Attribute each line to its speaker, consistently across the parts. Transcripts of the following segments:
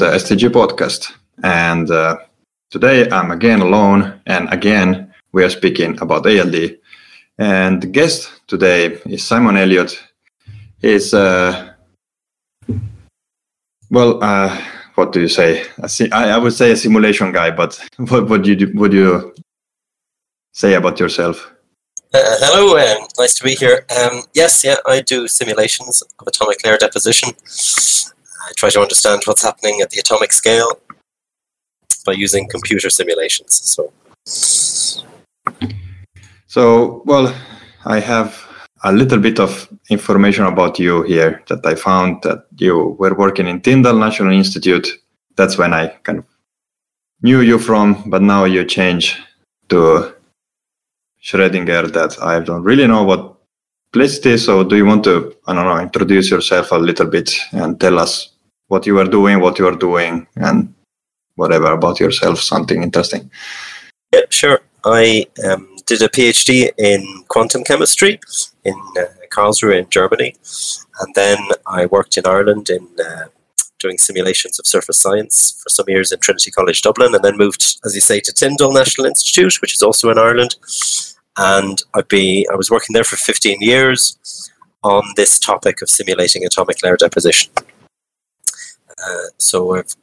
Speaker 1: 27 of the STG podcast. And uh, today I'm again alone, and again we are speaking about ALD. And the guest today is Simon Elliott. He's, uh, well, uh, what do you say? I, I would say a simulation guy, but what would you would you say about yourself?
Speaker 2: Uh, hello, um, nice to be here. Um, yes, yeah, I do simulations of atomic layer deposition. I try to understand what's happening at the atomic scale by using computer simulations. So,
Speaker 1: so well, I have a little bit of information about you here that I found that you were working in Tyndall National Institute. That's when I kind of knew you from, but now you change to Schrödinger that I don't really know what place it is. So do you want to, I don't know, introduce yourself a little bit and tell us what you are doing, what you are doing, and whatever about yourself, something interesting?
Speaker 2: Yeah, sure. I um, did a PhD in quantum chemistry in uh, Karlsruhe in Germany, and then I worked in Ireland in uh, doing simulations of surface science for some years in Trinity College Dublin, and then moved, as you say, to Tyndall National Institute, which is also in Ireland and I'd be I was working there for 15 years on this topic of simulating atomic layer deposition. Uh, so I've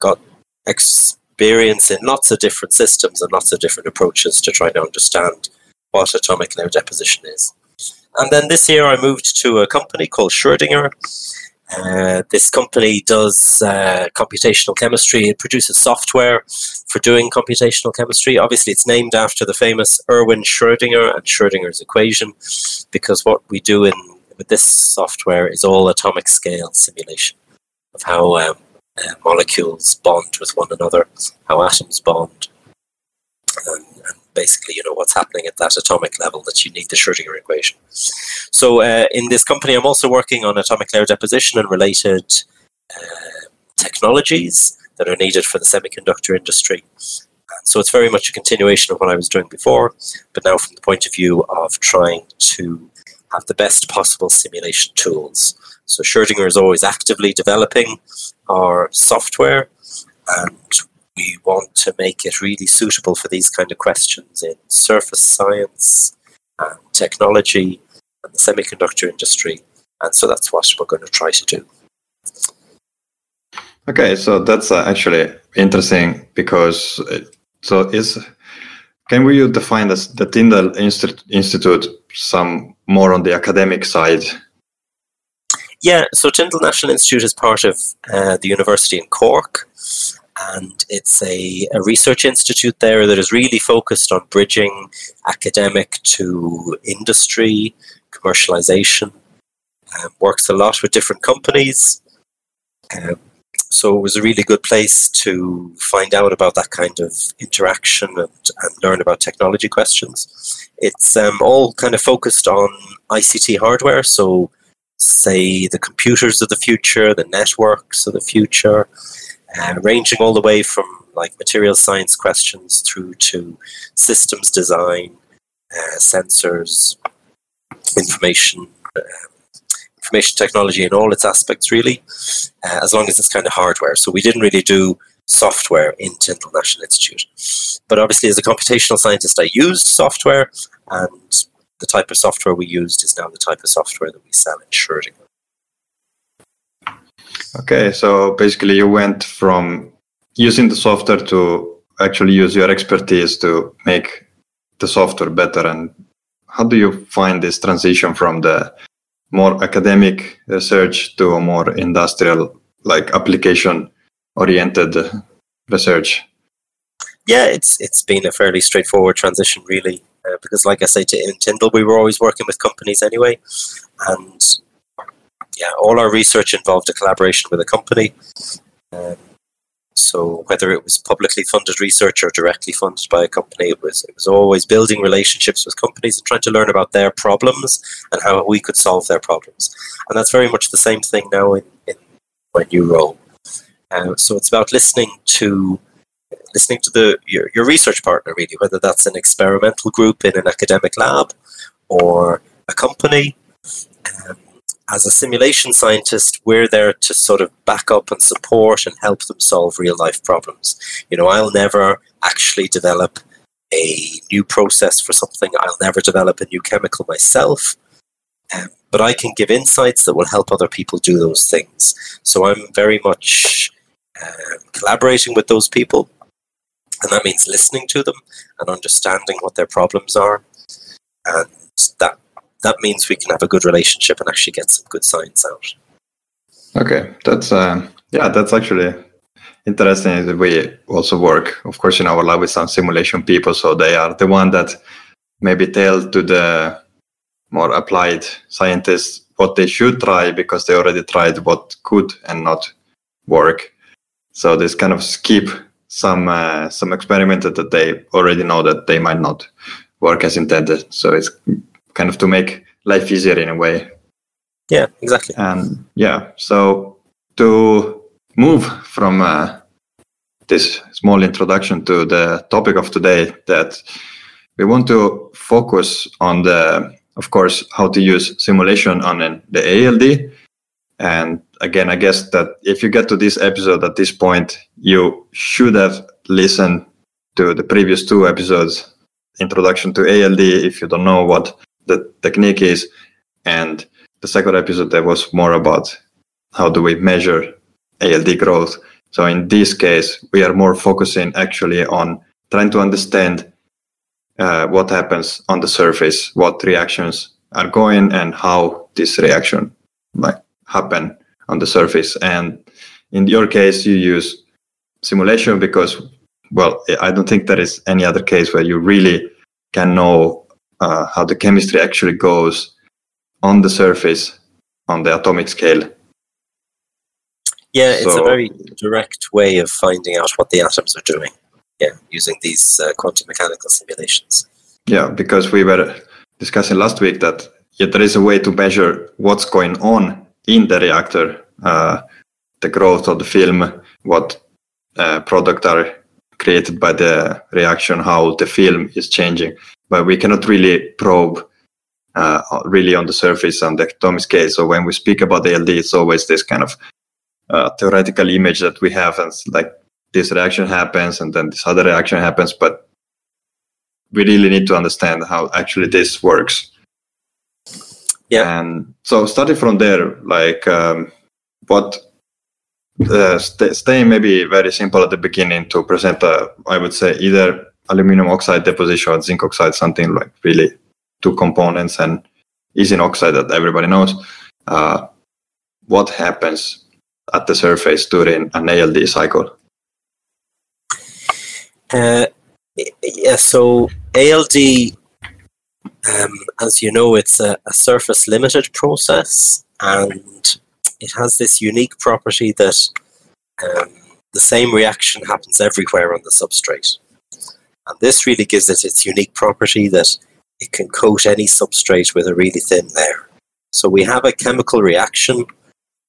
Speaker 2: got experience in lots of different systems and lots of different approaches to try to understand what atomic layer deposition is. And then this year I moved to a company called Schrödinger, uh, this company does uh, computational chemistry. It produces software for doing computational chemistry. Obviously, it's named after the famous Erwin Schrödinger and Schrödinger's equation, because what we do in with this software is all atomic scale simulation of how um, uh, molecules bond with one another, how atoms bond, and, and basically, you know, what's happening at that atomic level that you need the Schrödinger equation. So uh, in this company, I'm also working on atomic layer deposition and related uh, technologies that are needed for the semiconductor industry. So it's very much a continuation of what I was doing before, but now from the point of view of trying to have the best possible simulation tools. So Schrödinger is always actively developing our software and we want to make it really suitable for these kind of questions in surface science and technology and the semiconductor industry. And so that's what we're going to try to do.
Speaker 1: Okay, so that's uh, actually interesting because uh, so is can we define this, the Tyndall Institute some more on the academic side?
Speaker 2: Yeah, so Tyndall National Institute is part of uh, the university in Cork, and it's a, a research institute there that is really focused on bridging academic to industry, commercialization, works a lot with different companies. Um, so it was a really good place to find out about that kind of interaction and, and learn about technology questions. It's um, all kind of focused on ICT hardware, so say the computers of the future, the networks of the future, uh, ranging all the way from like material science questions through to systems design, uh, sensors, information, uh, information technology in all its aspects, really, uh, as long as it's kind of hardware. So we didn't really do software in Tyndall National Institute. But obviously, as a computational scientist, I used software, and the type of software we used is now the type of software that we sell in Schrödinger.
Speaker 1: Okay, so basically you went from using the software to actually use your expertise to make the software better. And how do you find this transition from the more academic research to a more industrial, like application oriented research?
Speaker 2: Yeah, it's it's been a fairly straightforward transition, really, uh, because, like I say, to, in Tyndall, we were always working with companies anyway, and yeah, all our research involved a collaboration with a company. Um, so whether it was publicly funded research or directly funded by a company, it was it was always building relationships with companies and trying to learn about their problems and how we could solve their problems. And that's very much the same thing now in, in my new role. Uh, so it's about listening to listening to the your, your research partner really, whether that's an experimental group in an academic lab or a company. Um, as a simulation scientist, we're there to sort of back up and support and help them solve real life problems. You know, I'll never actually develop a new process for something, I'll never develop a new chemical myself. Um, but I can give insights that will help other people do those things. So I'm very much um, collaborating with those people, and that means listening to them and understanding what their problems are, and that that means we can have a good relationship and actually get some good science out.
Speaker 1: Okay, that's uh, yeah, that's actually interesting. We also work, of course, in our lab with some simulation people, so they are the one that maybe tell to the more applied scientists what they should try because they already tried what could and not work. So this kind of skip some uh, some experiment that they already know that they might not work as intended. So it's kind of to make life easier in a way.
Speaker 2: Yeah, exactly.
Speaker 1: And yeah, so to move from uh, this small introduction to the topic of today, that we want to focus on the, of course, how to use simulation on an, the ALD. And again, I guess that if you get to this episode at this point, you should have listened to the previous two episodes, introduction to ALD, if you don't know what the technique is. And the second episode that was more about how do we measure ALD growth. So in this case, we are more focusing actually on trying to understand uh, what happens on the surface, what reactions are going, and how this reaction like happen on the surface. And in your case, you use simulation because, well, I don't think there is any other case where you really can know uh, how the chemistry actually goes on the surface on the atomic scale.
Speaker 2: Yeah, it's a very direct way of finding out what the atoms are doing. Yeah, using these uh, quantum mechanical simulations.
Speaker 1: Yeah, because we were discussing last week that yeah, there is a way to measure what's going on in the reactor, uh, the growth of the film, what uh, product are created by the reaction, how the film is changing but we cannot really probe uh, really on the surface on the atomic scale. So when we speak about ALD, it's always this kind of uh, theoretical image that we have, and like this reaction happens, and then this other reaction happens, but we really need to understand how actually this works.
Speaker 2: Yeah.
Speaker 1: And so starting from there, like um, what uh, st- staying maybe very simple at the beginning to present, a, I would say either aluminum oxide deposition or zinc oxide, something like really two components and is in oxide that everybody knows. Uh, what happens at the surface during an ALD cycle?
Speaker 2: Uh, yeah, so ALD, um, as you know, it's a, a surface limited process and it has this unique property that um, the same reaction happens everywhere on the substrate. And this really gives it its unique property that it can coat any substrate with a really thin layer. So we have a chemical reaction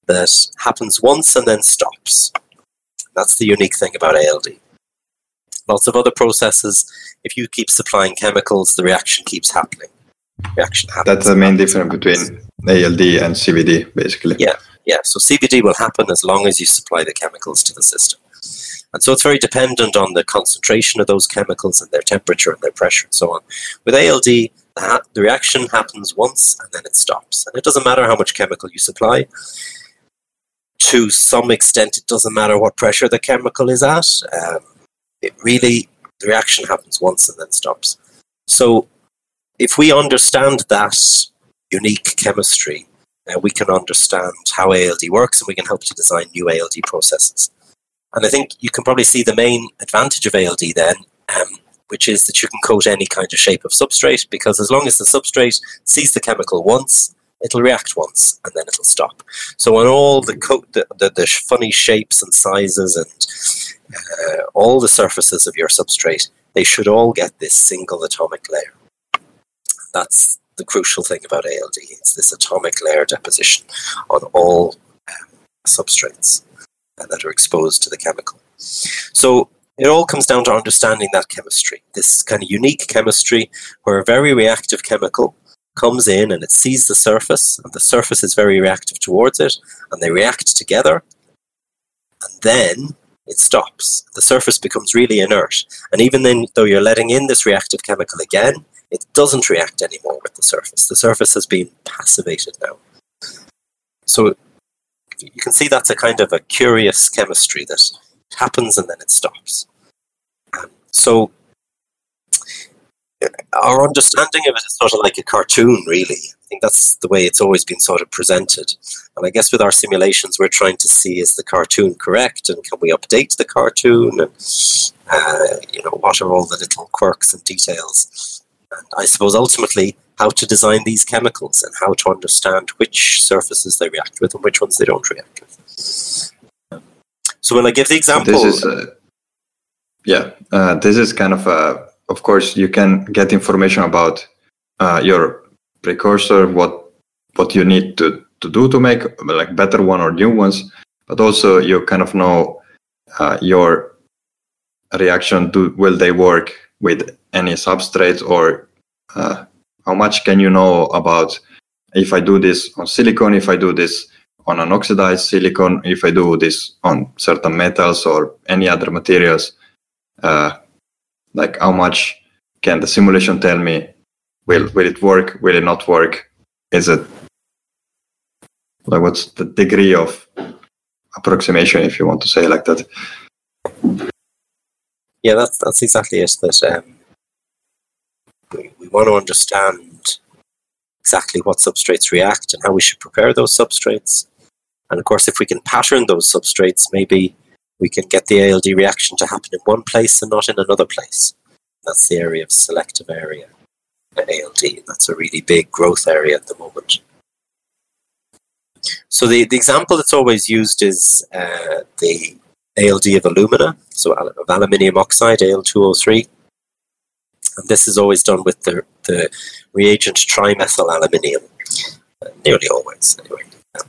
Speaker 2: that happens once and then stops. That's the unique thing about ALD. Lots of other processes, if you keep supplying chemicals, the reaction keeps happening. Reaction happens.
Speaker 1: That's the main difference between ALD and CVD, basically.
Speaker 2: Yeah, yeah. So CVD will happen as long as you supply the chemicals to the system. And so it's very dependent on the concentration of those chemicals and their temperature and their pressure and so on. With ALD, the, reaction happens once and then it stops. And it doesn't matter how much chemical you supply. To some extent, it doesn't matter what pressure the chemical is at. Um, it really, the reaction happens once and then stops. So if we understand that unique chemistry, uh, we can understand how ALD works and we can help to design new ALD processes. And I think you can probably see the main advantage of ALD then, um, which is that you can coat any kind of shape of substrate because as long as the substrate sees the chemical once, it'll react once and then it'll stop. So on all the, coat, the, the, the funny shapes and sizes and uh, all the surfaces of your substrate, they should all get this single atomic layer. That's the crucial thing about ALD. It's this atomic layer deposition on all um, substrates that are exposed to the chemical. So it all comes down to understanding that chemistry, this kind of unique chemistry where a very reactive chemical comes in and it sees the surface, and the surface is very reactive towards it, and they react together, and then it stops. The surface becomes really inert. And even then, though you're letting in this reactive chemical again, it doesn't react anymore with the surface. The surface has been passivated now. So you can see that's a kind of a curious chemistry that happens and then it stops. Um, so our understanding of it is sort of like a cartoon, really. I think that's the way it's always been sort of presented. And I guess with our simulations, we're trying to see is the cartoon correct and can we update the cartoon and, uh, you know, what are all the little quirks and details. And I suppose ultimately how to design these chemicals and how to understand which surfaces they react with and which ones they don't react with. So when I give the example.
Speaker 1: This is, uh, yeah, uh, this is kind of a of course, you can get information about uh, your precursor, what what you need to, to do to make like better one or new ones, but also you kind of know uh, your reaction to will they work with any substrate or uh, how much can you know about if I do this on silicon, if I do this on an oxidized silicon, if I do this on certain metals or any other materials. Uh, like how much can the simulation tell me? Will will it work? Will it not work? Is it like what's the degree of approximation if you want to say like that?
Speaker 2: Yeah that's that's exactly it. That um, want to understand exactly what substrates react and how we should prepare those substrates and of course if we can pattern those substrates maybe we can get the ALD reaction to happen in one place and not in another place. That's the area of selective area ALD. That's a really big growth area at the moment. So the, the example that's always used is uh, the ALD of alumina, so of aluminium oxide, Al2O3. And this is always done with the, the reagent trimethyl aluminium, uh, nearly always anyway.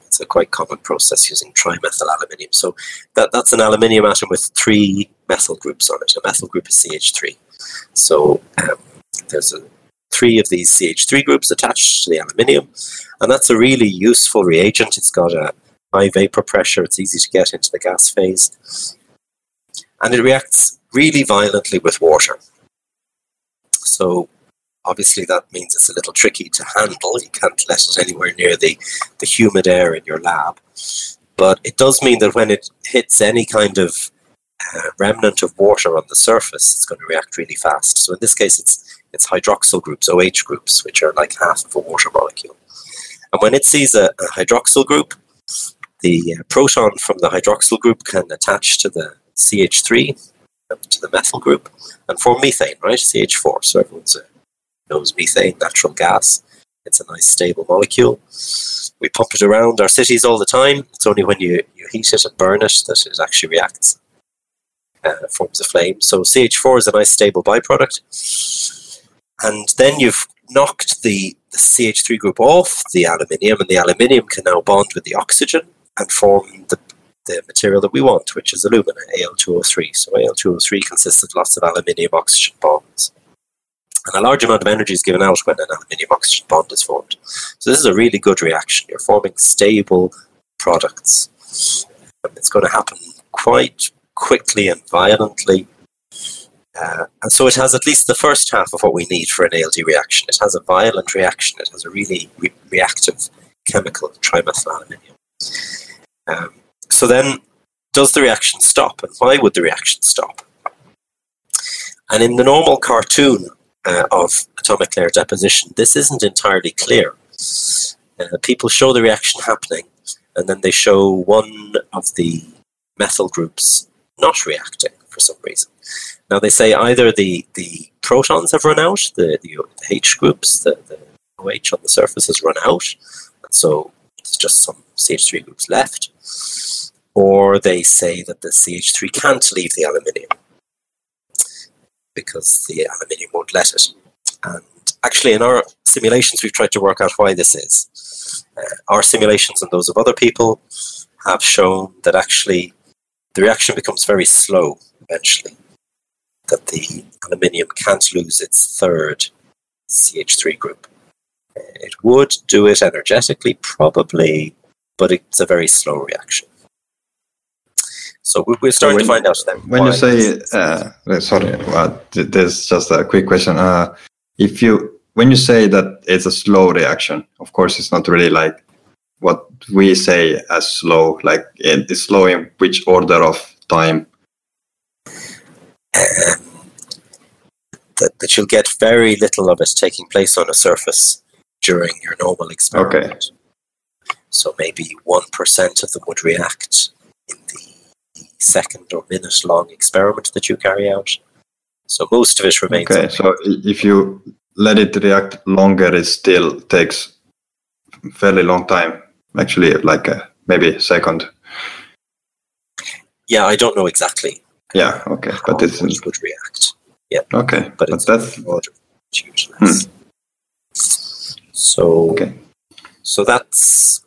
Speaker 2: It's a quite common process using trimethyl aluminium. So that, that's an aluminium atom with three methyl groups on it. A methyl group is CH3. So um, there's a, three of these CH3 groups attached to the aluminium, and that's a really useful reagent. It's got a high vapor pressure, it's easy to get into the gas phase, and it reacts really violently with water. So Obviously, that means it's a little tricky to handle. You can't let it anywhere near the, the humid air in your lab. But it does mean that when it hits any kind of uh, remnant of water on the surface, it's going to react really fast. So in this case, it's it's hydroxyl groups, OH groups, which are like half of a water molecule. And when it sees a, a hydroxyl group, the uh, proton from the hydroxyl group can attach to the CH3, to the methyl group, and form methane, right? CH4. So everyone knows methane, natural gas. It's a nice stable molecule. We pump it around our cities all the time. It's only when you, you heat it and burn it that it actually reacts, uh, forms a flame. So CH4 is a nice stable byproduct. And then you've knocked the, the CH3 group off the aluminium, and the aluminium can now bond with the oxygen and form the, the material that we want, which is alumina, Al2O3. So Al2O3 consists of lots of aluminium oxygen bonds and a large amount of energy is given out when an aluminium oxygen bond is formed. So this is a really good reaction. You're forming stable products. It's going to happen quite quickly and violently. Uh, and so it has at least the first half of what we need for an ALD reaction. It has a violent reaction. It has a really re- reactive chemical, trimethyl aluminium. Um, so then, does the reaction stop? And why would the reaction stop? And in the normal cartoon uh, of atomic layer deposition, this isn't entirely clear. Uh, people show the reaction happening, and then they show one of the methyl groups not reacting for some reason. Now they say either the, the protons have run out, the, the, the H groups, the, the OH on the surface has run out, and so it's just some CH3 groups left, or they say that the CH3 can't leave the aluminium because the aluminium won't let it. And actually, in our simulations, we've tried to work out why this is. Uh, our simulations and those of other people have shown that actually the reaction becomes very slow eventually, that the aluminium can't lose its third CH3 group. It would do it energetically, probably, but it's a very slow reaction. So we- we're starting
Speaker 1: when-
Speaker 2: to find out then.
Speaker 1: When you say, uh, uh, sorry, well, there's just a quick question. Uh, if you, when you say that it's a slow reaction, of course, it's not really like what we say as slow. Like it is slow in which order of time?
Speaker 2: that, that you'll get very little of it taking place on a surface during your normal experiment. Okay. So maybe 1% of them would react in the second or minute long experiment that you carry out. So most of it remains.
Speaker 1: Okay, so if you let it react longer, it still takes fairly long time. Actually, like uh, maybe a second.
Speaker 2: Yeah, I don't know exactly
Speaker 1: Yeah. Okay, but it's
Speaker 2: much would react, Yeah.
Speaker 1: okay.
Speaker 2: but
Speaker 1: But that's
Speaker 2: order magnitude. So
Speaker 1: okay.
Speaker 2: So that's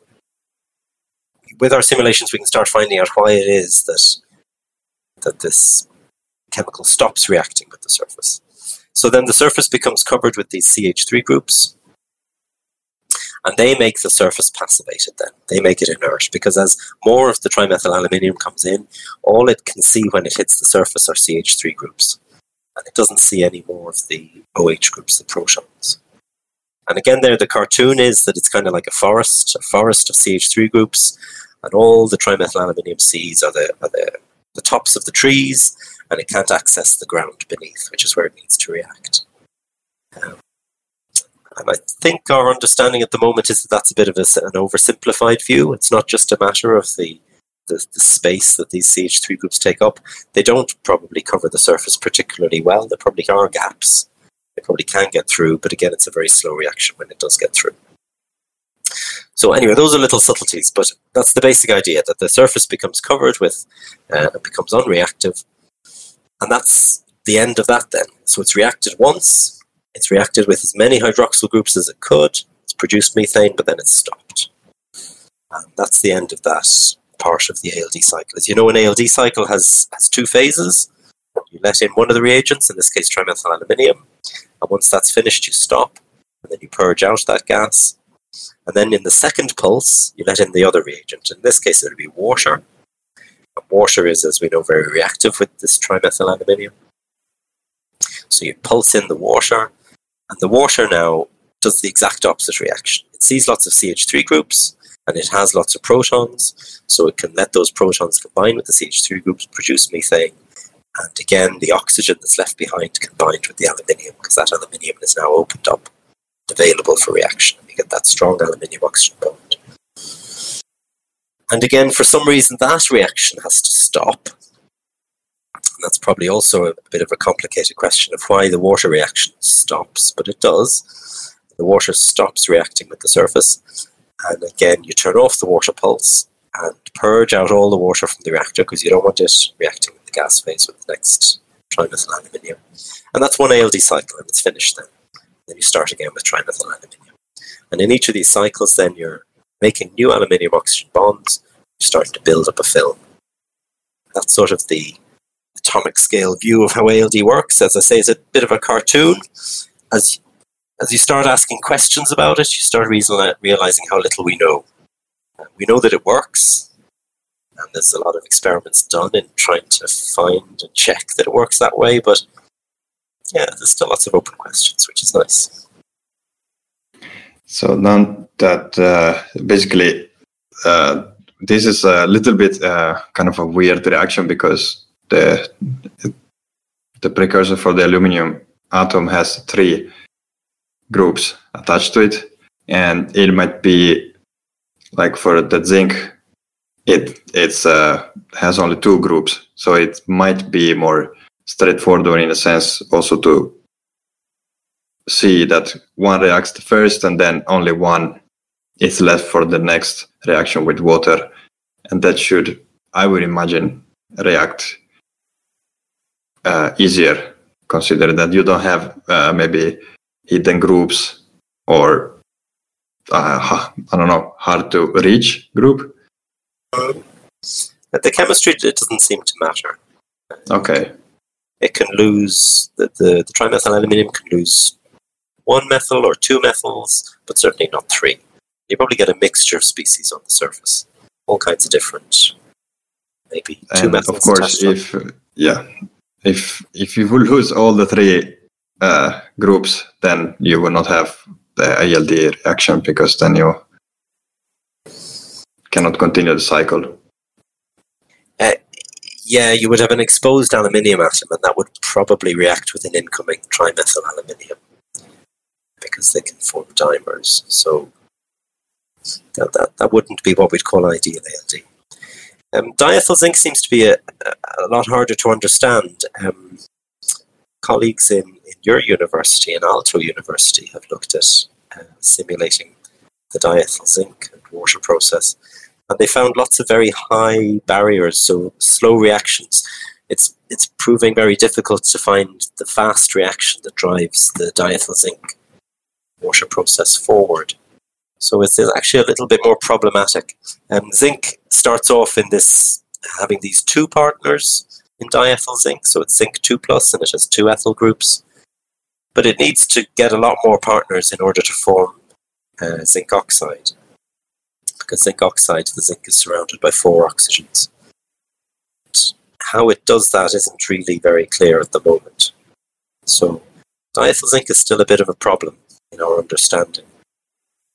Speaker 2: with our simulations, we can start finding out why it is that that this chemical stops reacting with the surface. So then the surface becomes covered with these CH3 groups, and they make the surface passivated. Then they make it inert because as more of the trimethyl aluminium comes in, all it can see when it hits the surface are CH3 groups, and it doesn't see any more of the OH groups, the protons. And again, there the cartoon is that it's kind of like a forest, a forest of CH3 groups, and all the trimethyl aluminium seeds are the are the, the tops of the trees, and it can't access the ground beneath, which is where it needs to react. Um, and I think our understanding at the moment is that that's a bit of a, an oversimplified view. It's not just a matter of the, the the space that these CH3 groups take up. They don't probably cover the surface particularly well. There probably are gaps They probably can get through, but again, it's a very slow reaction when it does get through. So anyway, those are little subtleties, but that's the basic idea that the surface becomes covered with, uh, becomes unreactive, and that's the end of that. Then, so it's reacted once, it's reacted with as many hydroxyl groups as it could, it's produced methane, but then it's stopped. And that's the end of that part of the ALD cycle. As you know, an ALD cycle has has two phases. You let in one of the reagents, in this case trimethyl aluminium, and once that's finished, you stop, and then you purge out that gas. And then in the second pulse, you let in the other reagent. In this case, it'll be water. Water is, as we know, very reactive with this trimethyl aluminium. So you pulse in the water, and the water now does the exact opposite reaction. It sees lots of CH3 groups, and it has lots of protons, so it can let those protons combine with the CH3 groups, produce methane, and again, the oxygen that's left behind combined with the aluminium, because that aluminium is now opened up, available for reaction. You get that strong aluminium oxygen bond. And again, for some reason, that reaction has to stop. And that's probably also a, bit of a complicated question of why the water reaction stops, but it does. The water stops reacting with the surface. And again, you turn off the water pulse and purge out all the water from the reactor because you don't want it reacting with the gas phase with the next trimethyl aluminium. And that's one ALD cycle and it's finished then. Then you start again with trimethyl aluminium. And in each of these cycles, then you're making new aluminium oxygen bonds, you're starting to build up a film. That's sort of the atomic scale view of how ALD works. As I say, it's a bit of a cartoon. As as you start asking questions about it, you start realizing how little we know. We know that it works, and there's a lot of experiments done in trying to find and check that it works that way, but yeah, there's still lots of open questions, which is nice.
Speaker 1: So now that uh, basically uh, this is a little bit uh, kind of a weird reaction because the the precursor for the aluminum atom has three groups attached to it, and it might be like for the zinc, it it's uh, has only two groups, so it might be more straightforward in a sense also to see that one reacts first and then only one is left for the next reaction with water. And that should i would imagine react uh, easier. Consider that you don't have uh, maybe hidden groups or uh, i don't know hard to reach group.
Speaker 2: The chemistry it doesn't seem to matter.
Speaker 1: okay
Speaker 2: It can lose the, the, the trimethyl aluminium can lose one methyl or two methyls, but certainly not three. You probably get a mixture of species on the surface, all kinds of different, maybe two
Speaker 1: and
Speaker 2: methyls.
Speaker 1: of course,
Speaker 2: attached on.
Speaker 1: if yeah, if if you will lose all the three uh, groups, then you will not have the ALD reaction because then you cannot continue the cycle.
Speaker 2: Yeah, you would have an exposed aluminium atom, and that would probably react with an incoming trimethyl aluminium because they can form dimers. So that, that, that wouldn't be what we'd call ideal ALD. Um, diethyl zinc seems to be a, a, lot harder to understand. Um, colleagues in, in your university and Aalto University have looked at uh, simulating the diethyl zinc and water process and they found lots of very high barriers, so slow reactions. It's it's proving very difficult to find the fast reaction that drives the diethyl zinc water process forward. So it's actually a little bit more problematic. Um, zinc starts off in this having these two partners in diethyl zinc, so it's zinc two plus, and it has two ethyl groups. But it needs to get a lot more partners in order to form uh, zinc oxide because zinc oxide, the zinc is surrounded by four oxygens. How it does that isn't really very clear at the moment. So, diethyl zinc is still a bit of a problem in our understanding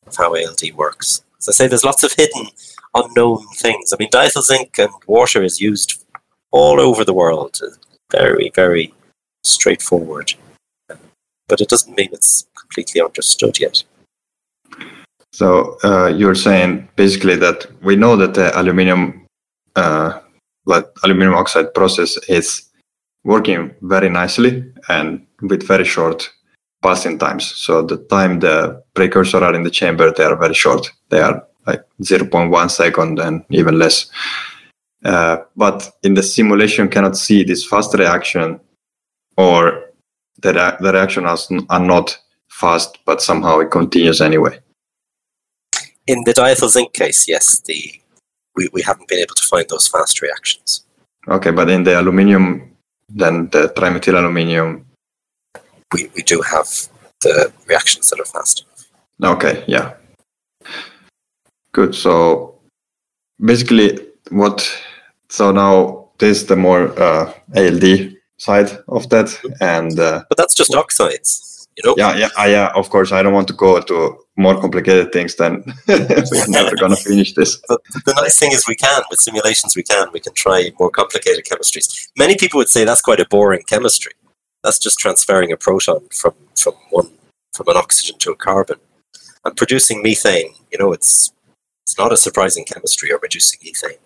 Speaker 2: of how ALD works. As I say, there's lots of hidden, unknown things. I mean, diethyl zinc and water is used all over the world. Very, very straightforward. But it doesn't mean it's completely understood yet.
Speaker 1: So uh, you're saying basically that we know that the aluminum, uh, like aluminum oxide process is working very nicely and with very short passing times. So the time the precursor are in the chamber, they are very short. They are like 0.1 second and even less. Uh, but in the simulation, cannot see this fast reaction, or the, re- the reaction are, are not fast, but somehow it continues anyway
Speaker 2: in the diethyl zinc case, yes, the we, we haven't been able to find those fast reactions.
Speaker 1: Okay, but in the aluminium, then the trimethyl aluminium,
Speaker 2: we, we do have the reactions that are fast
Speaker 1: enough. Okay, yeah. Good. So basically, what so now this is the more uh, ALD side of that, and uh,
Speaker 2: but that's just oxides. You know?
Speaker 1: Yeah, yeah, uh, yeah. Of course, I don't want to go to more complicated things. Then we're never gonna finish this.
Speaker 2: But the nice thing is, we can with simulations. We can we can try more complicated chemistries. Many people would say that's quite a boring chemistry. That's just transferring a proton from from one from an oxygen to a carbon and producing methane. You know, it's it's not a surprising chemistry or reducing ethane.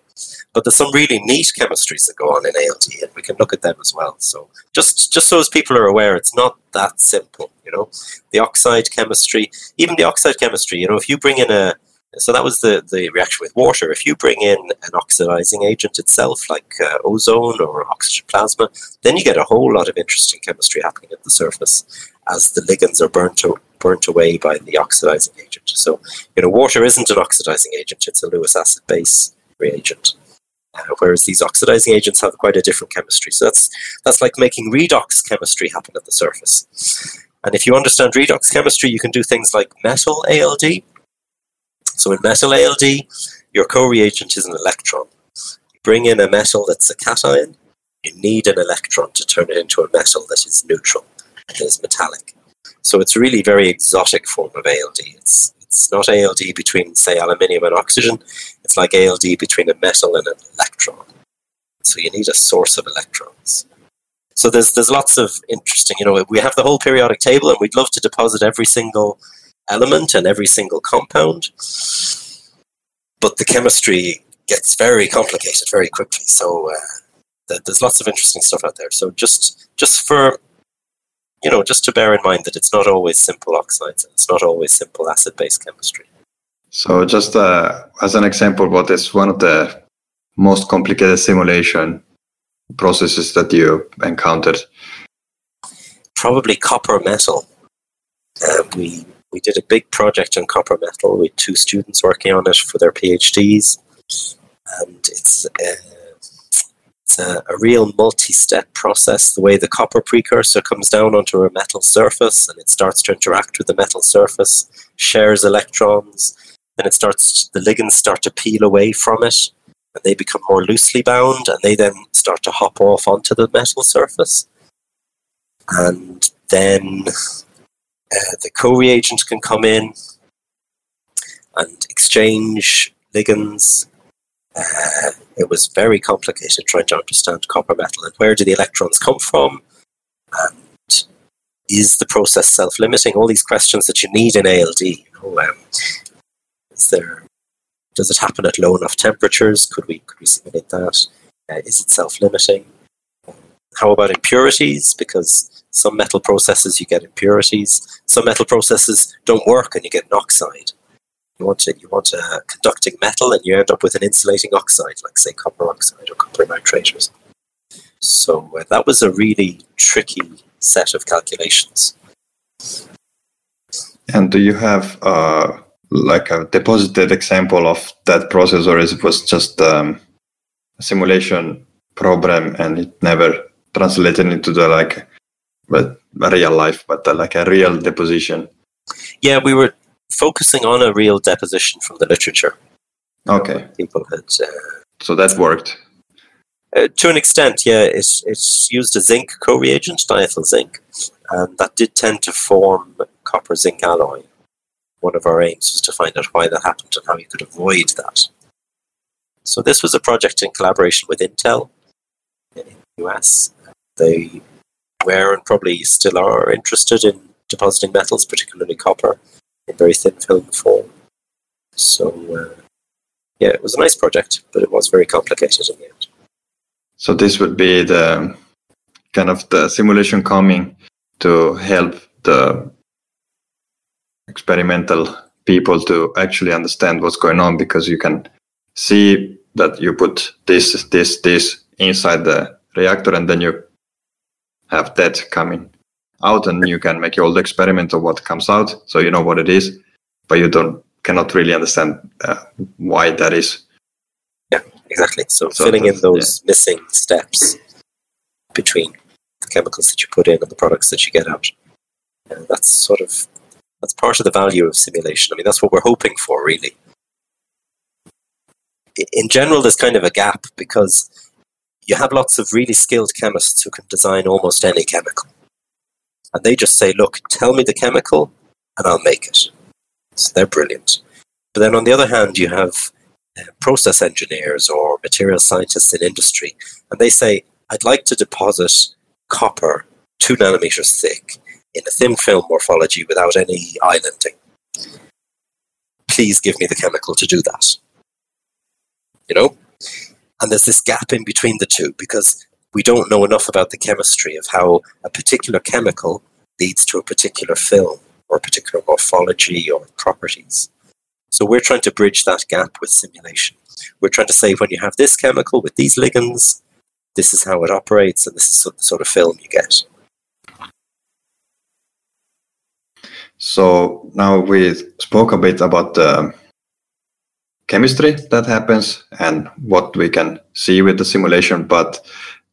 Speaker 2: But there's some really neat chemistries that go on in ALD, and we can look at them as well. So just just so as people are aware, it's not that simple. You know, the oxide chemistry, even the oxide chemistry. You know, if you bring in a so that was the, the reaction with water. If you bring in an oxidizing agent itself, like uh, ozone or oxygen plasma, then you get a whole lot of interesting chemistry happening at the surface as the ligands are burnt, burnt away by the oxidizing agent. So, you know, water isn't an oxidizing agent, it's a Lewis acid base reagent. Uh, whereas these oxidizing agents have quite a different chemistry. So that's that's like making redox chemistry happen at the surface. And if you understand redox chemistry, you can do things like metal ALD. So in metal ALD, your co-reagent is an electron. You bring in a metal that's a cation, you need an electron to turn it into a metal that is neutral and is metallic. So it's really very exotic form of ALD. It's it's not ALD between, say, aluminium and oxygen. It's like ALD between a metal and an electron. So you need a source of electrons. So there's there's lots of interesting. You know, we have the whole periodic table, and we'd love to deposit every single element and every single compound. But the chemistry gets very complicated very quickly. So uh, there's lots of interesting stuff out there. So just just for you know, just to bear in mind that it's not always simple oxides and it's not always simple acid-base chemistry.
Speaker 1: So, just uh, as an example, what is one of the most complicated simulation processes that you encountered?
Speaker 2: Probably copper metal. Uh, we we did a big project on copper metal with two students working on it for their PhDs, and it's uh, It's a, a real multi-step process. The way the copper precursor comes down onto a metal surface and it starts to interact with the metal surface, shares electrons, then it starts the ligands start to peel away from it and they become more loosely bound and they then start to hop off onto the metal surface and then uh, the co-reagent can come in and exchange ligands uh, it was very complicated trying to understand copper metal and where do the electrons come from and is the process self-limiting all these questions that you need in ALD you know, um, is there? Does it happen at low enough temperatures? Could we could we simulate that? Uh, is it self-limiting? How about impurities? Because some metal processes you get impurities. Some metal processes don't work and you get an oxide. You want a, you want a conducting metal and you end up with an insulating oxide, like say copper oxide or copper nitrate or something. So uh, that was a really tricky set of calculations.
Speaker 1: And do you have uh, like a deposited example of that process, or is it was just um, a simulation problem and it never translated into the like but real life, but uh, like a real deposition?
Speaker 2: Yeah, we were focusing on a real deposition from the literature.
Speaker 1: Okay.
Speaker 2: People had. Uh,
Speaker 1: so that worked.
Speaker 2: Uh, to an extent, yeah, it's it's used a zinc co-reagent, diethyl zinc, and that did tend to form copper zinc alloy one of our aims was to find out why that happened and how you could avoid that. So this was a project in collaboration with Intel in the US. They were and probably still are interested in depositing metals, particularly copper, very thin film form. So uh, yeah, it was a nice project, but it was very complicated in the end.
Speaker 1: So this would be the kind of the simulation coming to help the experimental people to actually understand what's going on because you can see that you put this, this, this inside the reactor and then you have that coming out and you can make your the experiment of what comes out so you know what it is but you don't cannot really understand uh, why that is
Speaker 2: yeah exactly so, so filling in those yeah. missing steps between the chemicals that you put in and the products that you get out uh, that's sort of that's part of the value of simulation. I mean, that's what we're hoping for, really. In general, there's kind of a gap because you have lots of really skilled chemists who can design almost any chemical. And they just say, look, tell me the chemical and I'll make it. So they're brilliant. But then on the other hand, you have uh, process engineers or material scientists in industry, and they say, I'd like to deposit copper two nanometers thick in a thin film morphology without any islanding. Please give me the chemical to do that. You know? And there's this gap in between the two because we don't know enough about the chemistry of how a particular chemical leads to a particular film or a particular morphology or properties. So we're trying to bridge that gap with simulation. We're trying to say when you have this chemical with these ligands, this is how it operates and this is the sort of film you get.
Speaker 1: So now we spoke a bit about the chemistry that happens and what we can see with the simulation, but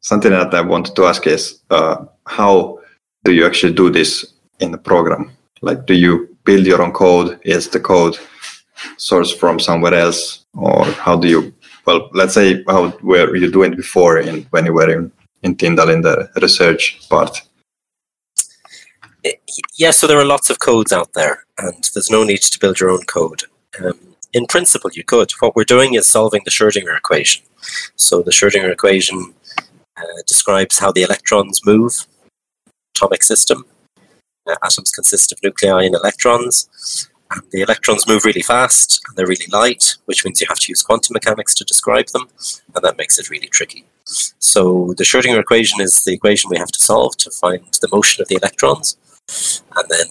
Speaker 1: something that I wanted to ask is uh, how do you actually do this in the program? Like, do you build your own code? Is the code sourced from somewhere else, or how do you? Well, let's say how were you doing before in when you were in in Tyndall in the research part?
Speaker 2: yeah, so there are lots of codes out there, and there's no need to build your own code. Um, in principle, you could. What we're doing is solving the Schrödinger equation. So the Schrödinger equation uh, describes how the electrons move, atomic system. Uh, atoms consist of nuclei and electrons, and the electrons move really fast and they're really light, which means you have to use quantum mechanics to describe them, and that makes it really tricky. So the Schrödinger equation is the equation we have to solve to find the motion of the electrons. And then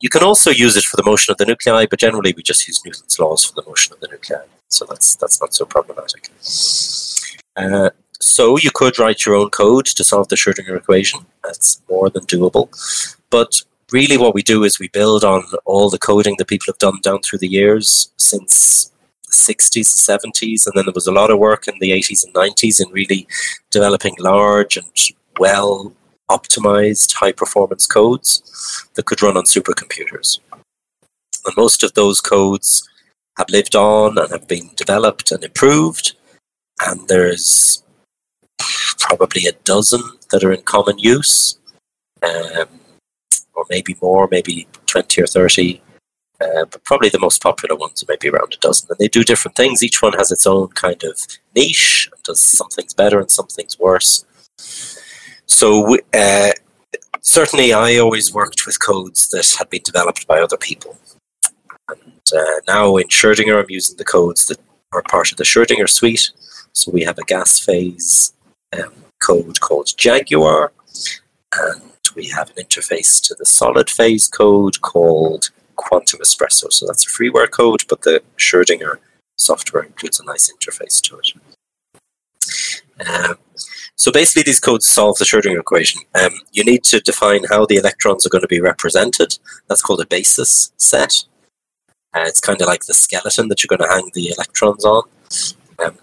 Speaker 2: you can also use it for the motion of the nuclei, but generally we just use Newton's laws for the motion of the nuclei. So that's that's not so problematic. Uh, so you could write your own code to solve the Schrödinger equation. That's more than doable. But really what we do is we build on all the coding that people have done down through the years since the 60s and 70s, and then there was a lot of work in the 80s and 90s in really developing large and well optimized high performance codes that could run on supercomputers. And most of those codes have lived on and have been developed and improved, and there's probably a dozen that are in common use, um, or maybe more, maybe 20 or 30 uh, but probably the most popular ones are maybe around a dozen. And they do different things. Each one has its own kind of niche, and does some things better and some things worse. So, uh, certainly, I always worked with codes that had been developed by other people. And uh, now in Schrödinger, I'm using the codes that are part of the Schrödinger suite. So, we have a gas phase um, code called Jaguar, and we have an interface to the solid phase code called Quantum Espresso. So that's a freeware code, but the Schrödinger software includes a nice interface to it. Um, so basically, these codes solve the Schrödinger equation. Um, you need to define how the electrons are going to be represented. That's called a basis set. Uh, it's kind of like the skeleton that you're going to hang the electrons on. Um,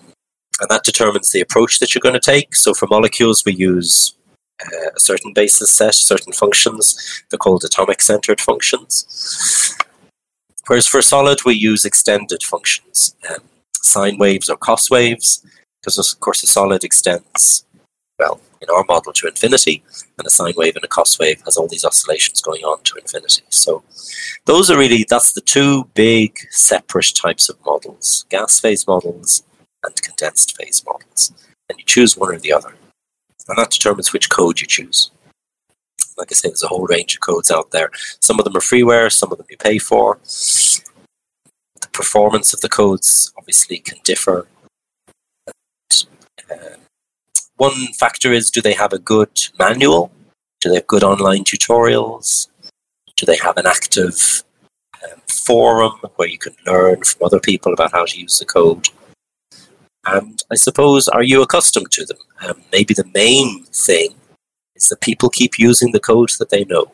Speaker 2: and that determines the approach that you're going to take. So for molecules, we use uh, a certain basis set, certain functions. They're called atomic centered functions. Whereas for solid, we use extended functions, um, sine waves or cos waves, because of course a solid extends, well, in our model to infinity, and a sine wave and a cos wave has all these oscillations going on to infinity. So those are really, that's the two big separate types of models, gas phase models and condensed phase models. And you choose one or the other and that determines which code you choose. Like I say, there's a whole range of codes out there. Some of them are freeware, some of them you pay for. The performance of the codes obviously can differ. Uh, one factor is do they have a good manual? Do they have good online tutorials? Do they have an active um, forum where you can learn from other people about how to use the code? And I suppose, are you accustomed to them? Um, maybe the main thing is that people keep using the code that they know.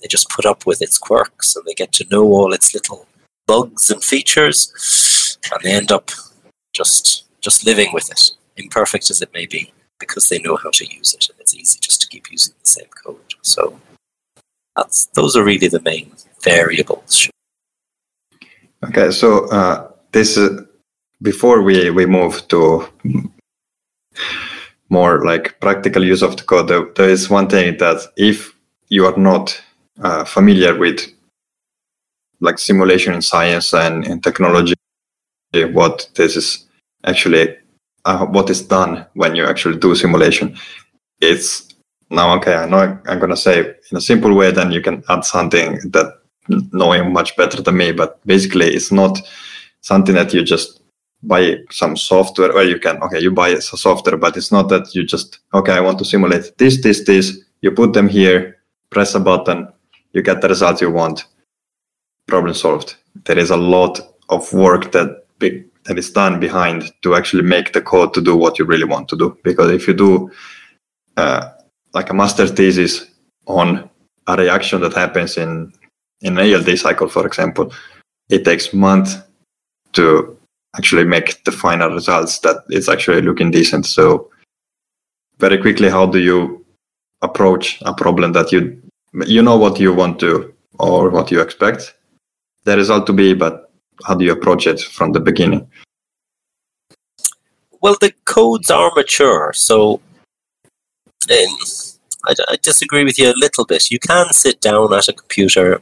Speaker 2: They just put up with its quirks and they get to know all its little bugs and features, and they end up just just living with it, imperfect as it may be, because they know how to use it, and it's easy just to keep using the same code. So that's those are really the main variables.
Speaker 1: Okay, so uh, this uh, before we we move to more like practical use of the code, there, there is one thing that if you are not uh, familiar with like simulation in science and in technology, what this is actually uh, what is done when you actually do simulation, it's now okay. I know I'm gonna say in a simple way, then you can add something that knowing much better than me. But basically, it's not something that you just buy some software. Where you can okay you buy software but it's not that you just okay i want to simulate this this this. You put them here press a button you get the result you want. Problem solved. There is a lot of work that be, that is done behind to actually make the code to do what you really want to do. Because if you do uh, like a master thesis on a reaction that happens in in an ALD cycle for example it takes months to actually make the final results that it's actually looking decent. So very quickly, how do you approach a problem that you you know what you want to or what you expect the result to be, but how do you approach it from the beginning?
Speaker 2: Well, the codes are mature, so um, I, I disagree with you a little bit. You can sit down at a computer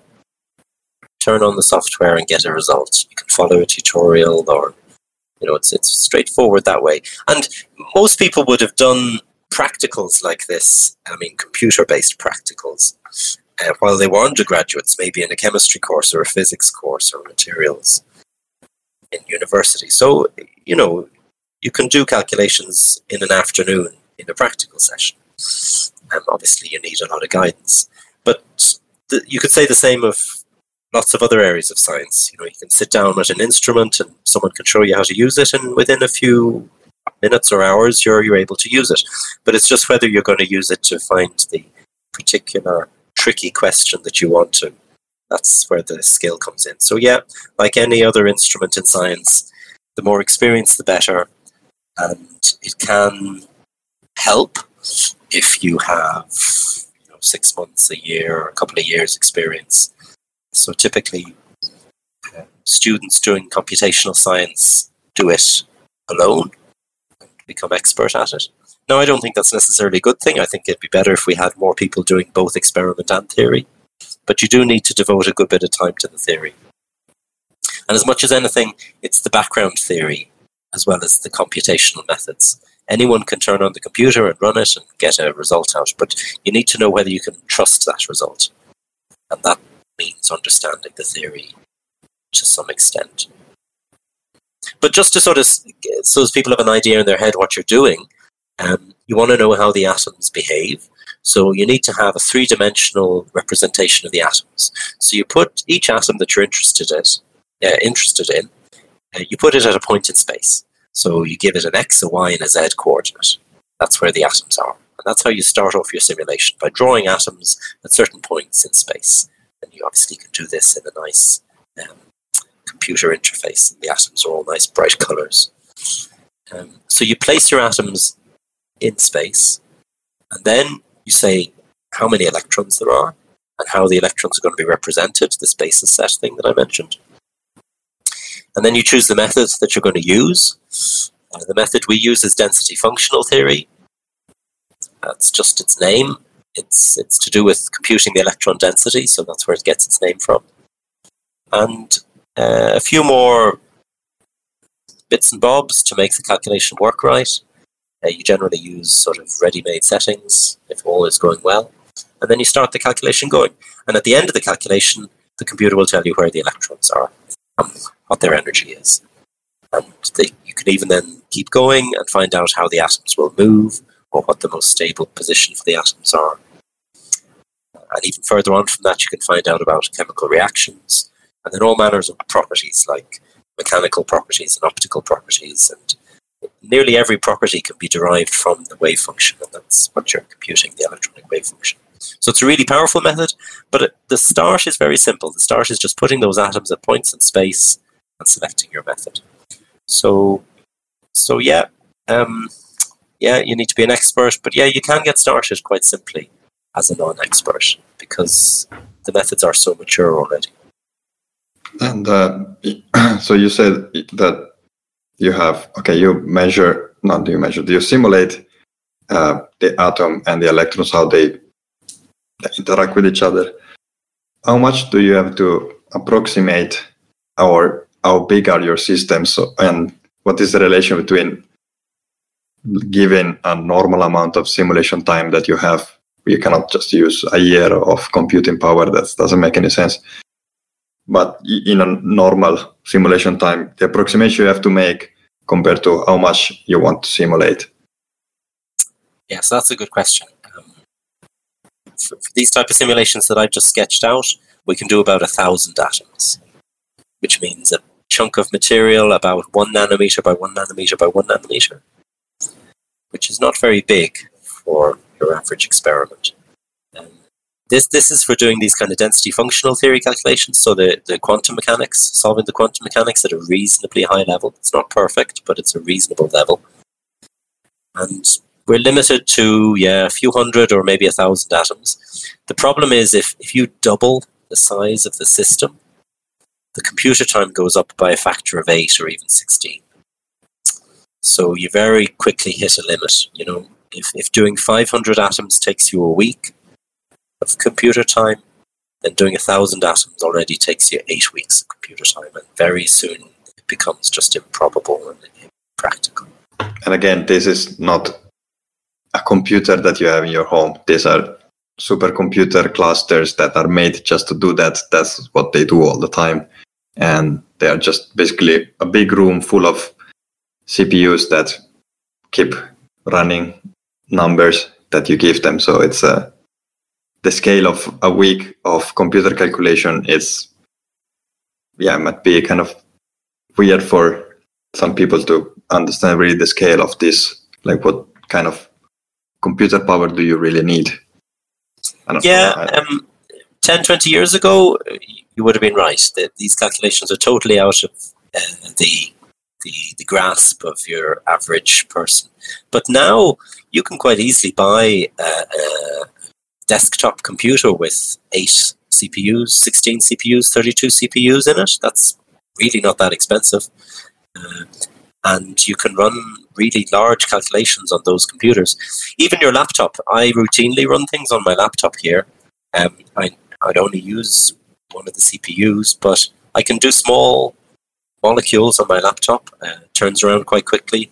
Speaker 2: turn on the software and get a result. You can follow a tutorial or you know it's it's straightforward that way. And most people would have done practicals like this. I mean, computer-based practicals. Uh, while they were undergraduates, maybe in a chemistry course or a physics course or materials in university. So, you know, you can do calculations in an afternoon in a practical session. And obviously, you need a lot of guidance. But the, you could say the same of lots of other areas of science. You know, you can sit down at an instrument and someone can show you how to use it, and within a few minutes or hours, you're you're able to use it. But it's just whether you're going to use it to find the particular tricky question that you want to That's where the skill comes in. So yeah, like any other instrument in science, the more experience, the better, and it can help if you have you know, six months, a year, or a couple of years experience. So typically, uh, students doing computational science do it alone, and become expert at it. Now, I don't think that's necessarily a good thing. I think it'd be better if we had more people doing both experiment and theory. But you do need to devote a good bit of time to the theory. And as much as anything, it's the background theory as well as the computational methods. Anyone can turn on the computer and run it and get a result out, but you need to know whether you can trust that result. And that means understanding the theory to some extent. But just to sort of, so as people have an idea in their head what you're doing, um, you want to know how the atoms behave. So you need to have a three-dimensional representation of the atoms. So you put each atom that you're interested in, uh, interested in, uh, you put it at a point in space. So you give it an x, a y, and a z coordinate. That's where the atoms are. And that's how you start off your simulation, by drawing atoms at certain points in space. You obviously can do this in a nice um, computer interface. And the atoms are all nice bright colors. Um, so you place your atoms in space, and then you say how many electrons there are and how the electrons are going to be represented, this basis set thing that I mentioned. And then you choose the method that you're going to use. Uh, the method we use is density functional theory. That's just its name. It's, it's to do with computing the electron density, so that's where it gets its name from. And uh, a few more bits and bobs to make the calculation work right. Uh, you generally use sort of ready-made settings if all is going well, and then you start the calculation going. And at the end of the calculation, the computer will tell you where the electrons are, um, what their energy is, and they, you can even then keep going and find out how the atoms will move or what the most stable position for the atoms are. And even further on from that, you can find out about chemical reactions and then all manners of properties like mechanical properties and optical properties and nearly every property can be derived from the wave function, and that's what you're computing, the electronic wave function. So it's a really powerful method, but the start is very simple. The start is just putting those atoms at points in space and selecting your method. So, so yeah, um, yeah, you need to be an expert, but yeah, you can get started quite simply as a non-expert because the methods are so mature already.
Speaker 1: And uh, so you said that you have okay you measure not do you measure do you simulate uh, the atom and the electrons how they interact with each other how much do you have to approximate or how big are your systems and what is the relation between given a normal amount of simulation time that you have you cannot just use a year of computing power that doesn't make any sense but in a normal simulation time, the approximation you have to make compared to how much you want to simulate?
Speaker 2: Yes, that's a good question. Um, for, for, these type of simulations that I've just sketched out, we can do about a thousand atoms, which means a chunk of material about one nanometer by one nanometer by one nanometer, which is not very big for your average experiment. Um, this this is for doing these kind of density functional theory calculations. So the, the quantum mechanics, solving the quantum mechanics at a reasonably high level. It's not perfect, but it's a reasonable level. And we're limited to yeah a few hundred or maybe a thousand atoms. The problem is if, if you double the size of the system, the computer time goes up by a factor of eight or even sixteen. So you very quickly hit a limit. You know, if, if doing 500 atoms takes you a week, of computer time, then doing a thousand atoms already takes you eight weeks of computer time, and very soon it becomes just improbable and impractical.
Speaker 1: And again, this is not a computer that you have in your home. These are supercomputer clusters that are made just to do that. That's what they do all the time. And they are just basically a big room full of CPUs that keep running numbers that you give them. So it's a the scale of a week of computer calculation is yeah it might be kind of weird for some people to understand really the scale of this like what kind of computer power do you really need
Speaker 2: yeah um, 10, 20 years ago, you would have been right. That these calculations are totally out of uh, the, the the grasp of your average person. But now you can quite easily buy a, a desktop computer with eight CPUs, 16 CPUs, 32 CPUs in it. That's really not that expensive. Uh, and you can run really large calculations on those computers. Even your laptop, I routinely run things on my laptop here. Um, I, I'd only use one of the CPUs, but I can do small molecules on my laptop. Uh, turns around quite quickly.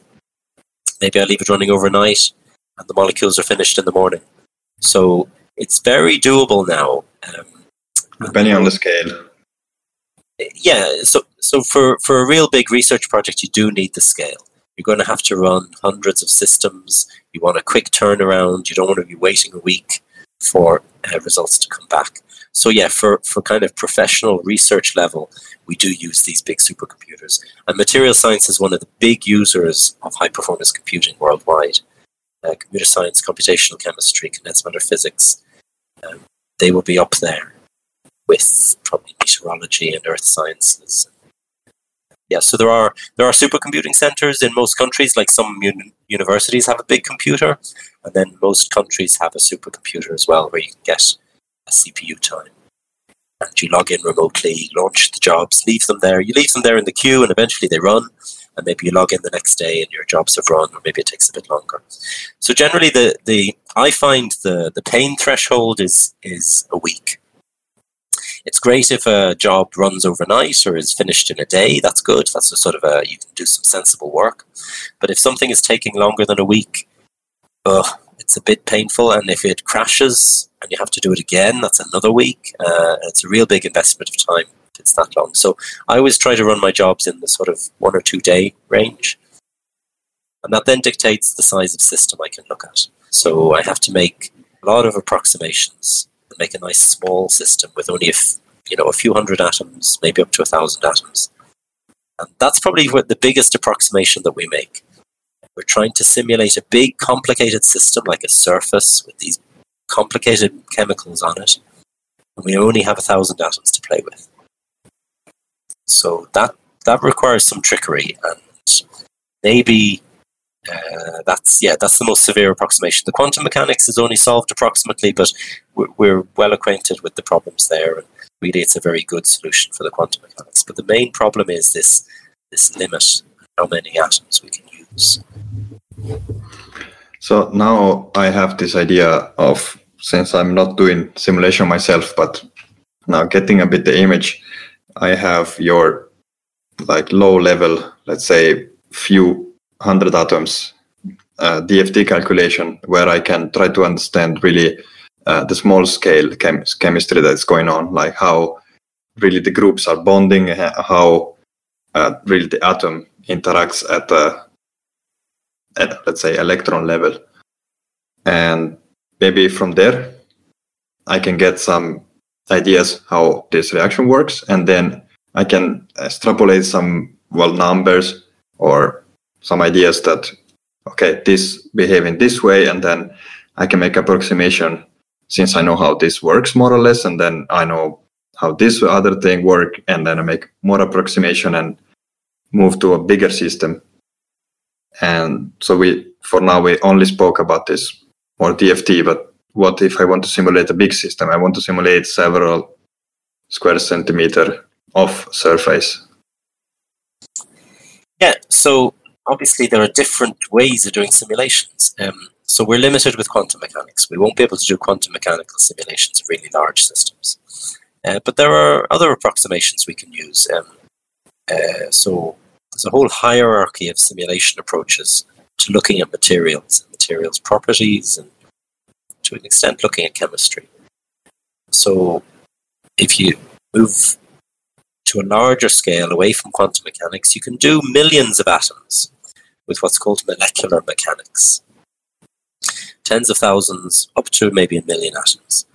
Speaker 2: Maybe I leave it running overnight, and the molecules are finished in the morning. So it's very doable now. Um,
Speaker 1: Depending on the scale.
Speaker 2: Yeah, so so for, for a real big research project, you do need the scale. You're going to have to run hundreds of systems. You want a quick turnaround. You don't want to be waiting a week for uh, results to come back. So yeah, for, for kind of professional research level, we do use these big supercomputers. And material science is one of the big users of high performance computing worldwide. Uh, computer science, computational chemistry, condensed matter physics, um, they will be up there with probably meteorology and earth sciences. Yeah, so there are there are supercomputing centers in most countries. Like some un- universities have a big computer, and then most countries have a supercomputer as well, where you can get a CPU time. And you log in remotely, launch the jobs, leave them there. You leave them there in the queue, and eventually they run. And maybe you log in the next day, and your jobs have run, or maybe it takes a bit longer. So generally, the the I find the the pain threshold is is a week it's great if a job runs overnight or is finished in a day. That's good. That's a sort of a you can do some sensible work. But if something is taking longer than a week, uh, it's a bit painful. And if it crashes and you have to do it again, that's another week. Uh, it's a real big investment of time if it's that long. So I always try to run my jobs in the sort of one or two day range. And that then dictates the size of system I can look at. So I have to make a lot of approximations make a nice small system with only a f- you know a few hundred atoms, maybe up to a thousand atoms. And that's probably what the biggest approximation that we make. We're trying to simulate a big, complicated system like a surface with these complicated chemicals on it, and we only have a thousand atoms to play with. So that that requires some trickery, and maybe uh, that's yeah, that's the most severe approximation. The quantum mechanics is only solved approximately, but we're, we're, well acquainted with the problems there, and really, it's a very good solution for the quantum mechanics. But the main problem is this this limit how many atoms we can use.
Speaker 1: So now I have this idea of since I'm not doing simulation myself, but now getting a bit the image, I have your like low level, let's say few hundred atoms uh, DFT calculation where I can try to understand really uh, the small scale chem- chemistry that's going on, like how really the groups are bonding, how uh, really the atom interacts at a at let's say electron level, and maybe from there I can get some ideas how this reaction works, and then I can extrapolate some well numbers or some ideas that okay this behave in this way and then i can make approximation since i know how this works more or less and then i know how this other thing work and then i make more approximation and move to a bigger system. And so we for now we only spoke about this more dft but what if i want to simulate a big system? I want to simulate several square centimeter of surface.
Speaker 2: Yeah so obviously there are different ways of doing simulations. Um, so we're limited with quantum mechanics. We won't be able to do quantum mechanical simulations of really large systems. Uh, but there are other approximations we can use. Um, uh, so there's a whole hierarchy of simulation approaches to looking at materials and materials properties and to an extent looking at chemistry. So if you move to a larger scale away from quantum mechanics, you can do millions of atoms with what's called molecular mechanics. Tens of thousands, up to maybe a million atoms.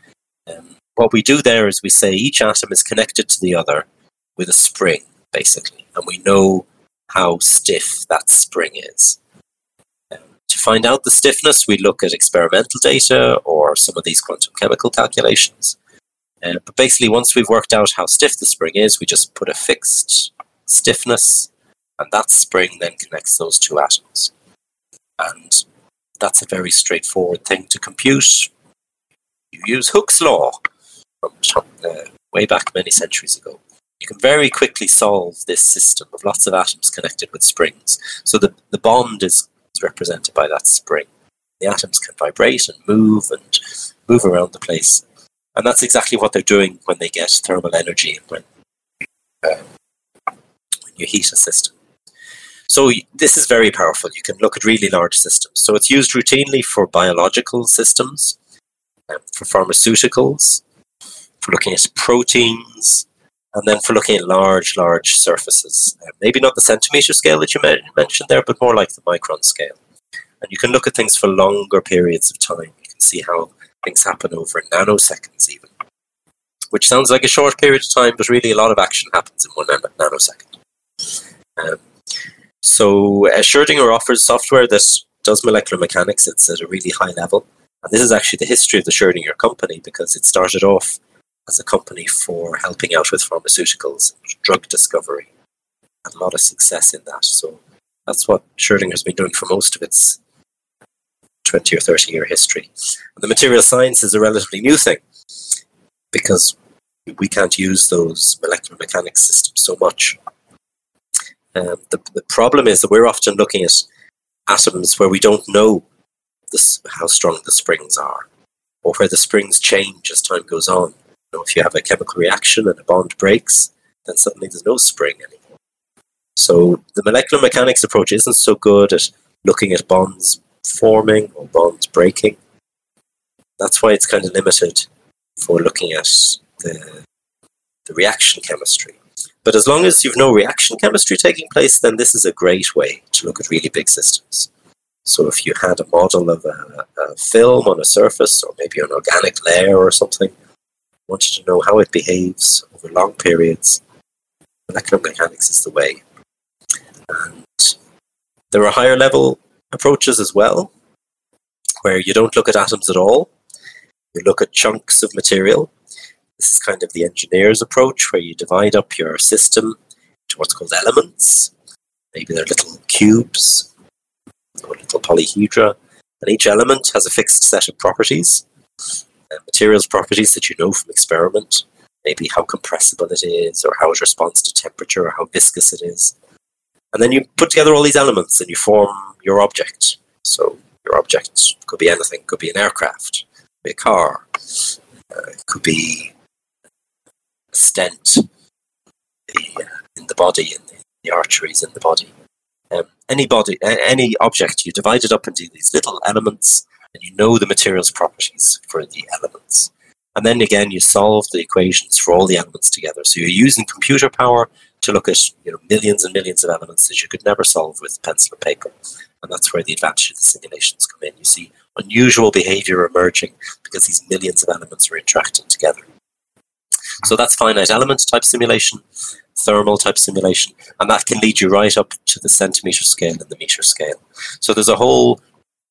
Speaker 2: Um, what we do there is we say each atom is connected to the other with a spring, basically, and we know how stiff that spring is. Um, to find out the stiffness, we look at experimental data or some of these quantum chemical calculations. Uh, but basically, once we've worked out how stiff the spring is, we just put a fixed stiffness, and that spring then connects those two atoms. And that's a very straightforward thing to compute. You use Hooke's law from uh, way back many centuries ago. You can very quickly solve this system of lots of atoms connected with springs. So the, the bond is, is represented by that spring. The atoms can vibrate and move and move around the place. And that's exactly what they're doing when they get thermal energy when, uh, when you heat a system. So this is very powerful. You can look at really large systems. So it's used routinely for biological systems, um, for pharmaceuticals, for looking at proteins, and then for looking at large, large surfaces. Uh, maybe not the centimeter scale that you mentioned there, but more like the micron scale. And you can look at things for longer periods of time. You can see how things happen over nanoseconds, even, which sounds like a short period of time, but really a lot of action happens in one nanosecond. Um, so uh, Schrödinger offers software that does molecular mechanics. It's at a really high level. And this is actually the history of the Schrödinger company because it started off as a company for helping out with pharmaceuticals, drug discovery. Had a lot of success in that. So that's what Schrödinger's been doing for most of its 20 or 30 year history. And the material science is a relatively new thing because we can't use those molecular mechanics systems so much. Um, the, the problem is that we're often looking at atoms where we don't know how strong the springs are, or where the springs change as time goes on. You know, if you have a chemical reaction and a bond breaks, then suddenly there's no spring anymore. So the molecular mechanics approach isn't so good at looking at bonds forming or bonds breaking. That's why it's kind of limited for looking at the, the reaction chemistry. But as long as you've no reaction chemistry taking place, then this is a great way to look at really big systems. So if you had a model of a, a film on a surface, or maybe an organic layer or something, wanted to know how it behaves over long periods, molecular mechanics is the way. And there are higher level approaches as well, where you don't look at atoms at all. You look at chunks of material this is kind of the engineer's approach where you divide up your system to what's called elements. Maybe they're little cubes or little polyhedra, and each element has a fixed set of properties, uh, materials properties that you know from experiment, maybe how compressible it is, or how it responds to temperature, or how viscous it is. And then you put together all these elements and you form your object. So your object could be anything, could be an aircraft, could be a car, uh, could be stent the, uh, in the body, the, the, arteries in the body. Um, any body, any object, you divide it up into these little elements, and you know the materials properties for the elements. And then again, you solve the equations for all the elements together. So you're using computer power to look at you know millions and millions of elements that you could never solve with pencil and paper. And that's where the advantage of the simulations come in. You see unusual behavior emerging because these millions of elements are interacting together. So that's finite element type simulation, thermal type simulation, and that can lead you right up to the centimeter scale and the meter scale. So there's a whole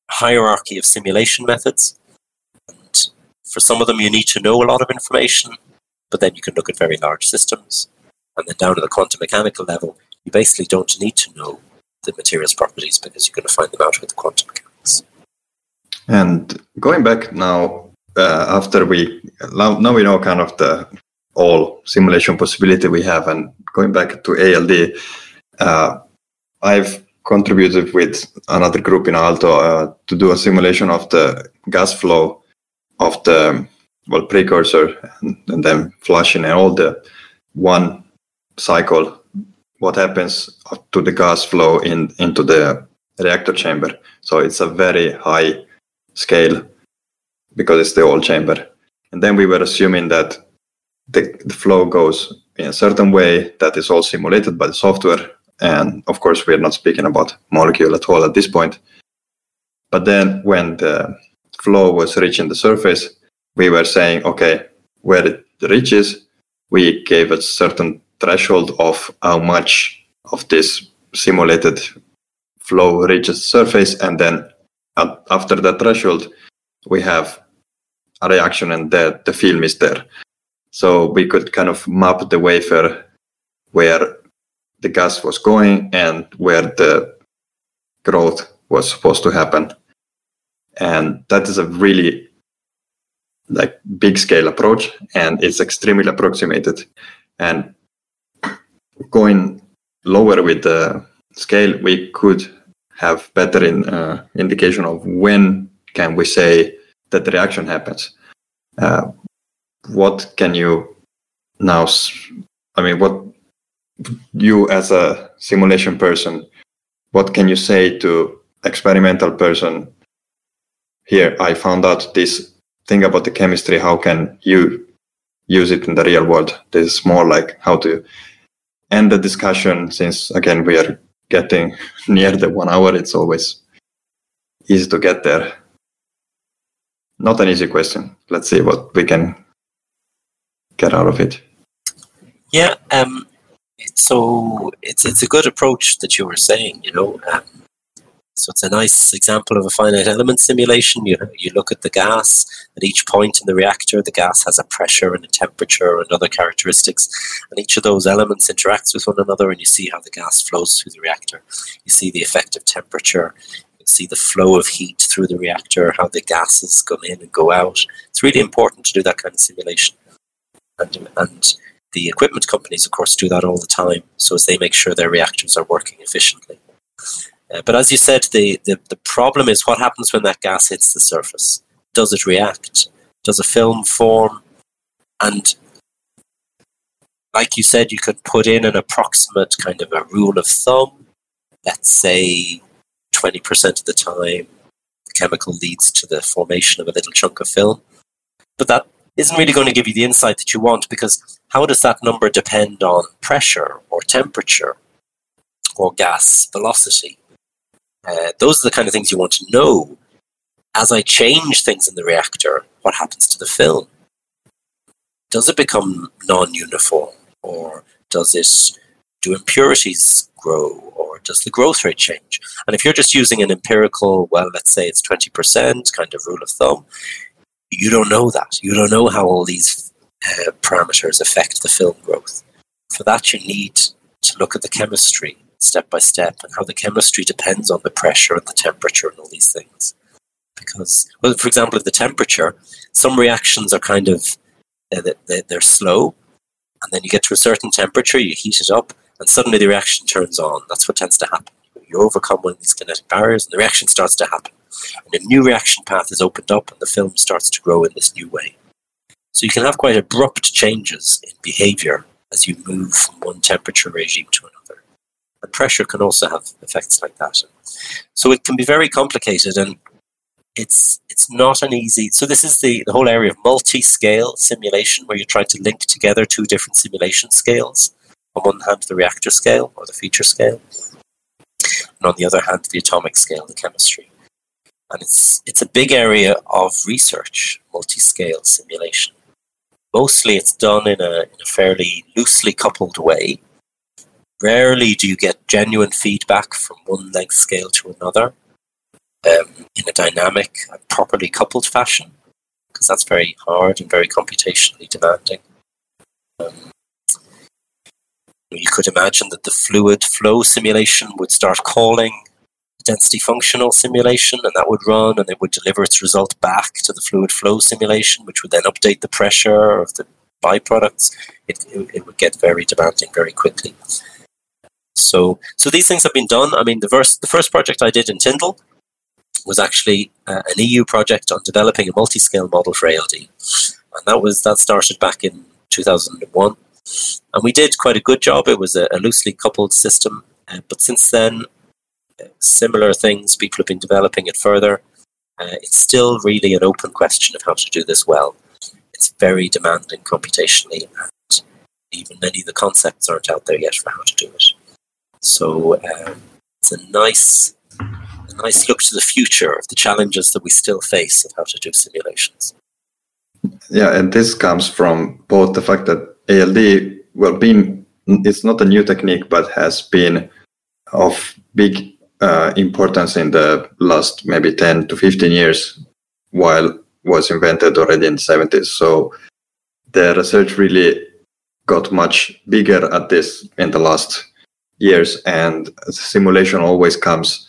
Speaker 2: hierarchy of simulation methods. And for some of them, you need to know a lot of information, but then you can look at very large systems. And then down to the quantum mechanical level, you basically don't need to know the materials properties because you're going to find them out with the quantum mechanics.
Speaker 1: And going back now, uh, after we now, now we know kind of the all simulation possibility we have. And going back to ALD, uh, I've contributed with another group in Aalto uh, to do a simulation of the gas flow of the well precursor and, and then flushing and all the one cycle what happens to the gas flow in into the reactor chamber so it's a very high scale because it's the old chamber and then we were assuming that the, the flow goes in a certain way that is all simulated by the software. And of course, we're not speaking about molecule at all at this point. But then when the flow was reaching the surface, we were saying, okay, where it reaches, we gave a certain threshold of how much of this simulated flow reaches the surface. And then after that threshold, we have a reaction and the, the film is there. So we could kind of map the wafer where the gas was going and where the growth was supposed to happen. And that is a really like big scale approach and it's extremely approximated. And going lower with the scale, we could have better in, uh, indication of when can we say that the reaction happens. Uh, what can you now? I mean, what you as a simulation person, what can you say to experimental person? Here, I found out this thing about the chemistry. How can you use it in the real world? This is more like how to end the discussion. Since again, we are getting near the one hour. It's always easy to get there. Not an easy question. Let's see what we can get out of it.
Speaker 2: Yeah, um, so it's it's a good approach that you were saying. You know, um, so it's a nice example of a finite element simulation. You you look at the gas at each point in the reactor. The gas has a pressure and a temperature and other characteristics, and each of those elements interacts with one another, and you see how the gas flows through the reactor. You see the effect of temperature. You see the flow of heat through the reactor, how the gases come in and go out. It's really important to do that kind of simulation and, and the equipment companies, of course, do that all the time, so as they make sure their reactors are working efficiently. Uh, but as you said, the, the, the problem is what happens when that gas hits the surface. Does it react? Does a film form? And like you said, you could put in an approximate kind of a rule of thumb. Let's say 20% of the time, the chemical leads to the formation of a little chunk of film. But that isn't really going to give you the insight that you want because how does that number depend on pressure or temperature or gas velocity? Uh, those are the kind of things you want to know. As I change things in the reactor, what happens to the film? Does it become non uniform or does it do impurities grow or does the growth rate change? And if you're just using an empirical, well, let's say it's 20% kind of rule of thumb, you don't know that. You don't know how all these uh, parameters affect the film growth. For that, you need to look at the chemistry step by step and how the chemistry depends on the pressure and the temperature and all these things. Because, well, for example, if the temperature, some reactions are kind of uh, they're slow, and then you get to a certain temperature, you heat it up, and suddenly the reaction turns on. That's what tends to happen. You overcome one of these kinetic barriers, and the reaction starts to happen and a new reaction path is opened up and the film starts to grow in this new way. So you can have quite abrupt changes in behavior as you move from one temperature regime to another. And pressure can also have effects like that. So it can be very complicated and it's it's not an easy so this is the, the whole area of multi-scale simulation where you're trying to link together two different simulation scales. On one hand the reactor scale or the feature scale, and on the other hand the atomic scale, the chemistry and it's it's a big area of research, multi-scale simulation. Mostly, it's done in a, in a fairly loosely coupled way. Rarely do you get genuine feedback from one length scale to another um, in a dynamic, properly coupled fashion, because that's very hard and very computationally demanding. Um, you could imagine that the fluid flow simulation would start calling density functional simulation, and that would run, and it would deliver its result back to the fluid flow simulation, which would then update the pressure of the byproducts. It, it, it would get very demanding very quickly. So, so these things have been done. I mean, the first the first project I did in Tyndall was actually uh, an EU project on developing a multi-scale model for ALD, and that was that started back in 2001, and we did quite a good job. It was a, a loosely coupled system, uh, but since then similar things. People have been developing it further. Uh, it's still really an open question of how to do this well. It's very demanding computationally, and even many of the concepts aren't out there yet for how to do it. So um, it's a nice, a nice look to the future of the challenges that we still face of how to do simulations.
Speaker 1: Yeah, and this comes from both the fact that ALD, well, being it's not a new technique, but has been of big uh, importance in the last maybe 10 to 15 years while was invented already in the 70s so the research really got much bigger at this in the last years, and simulation always comes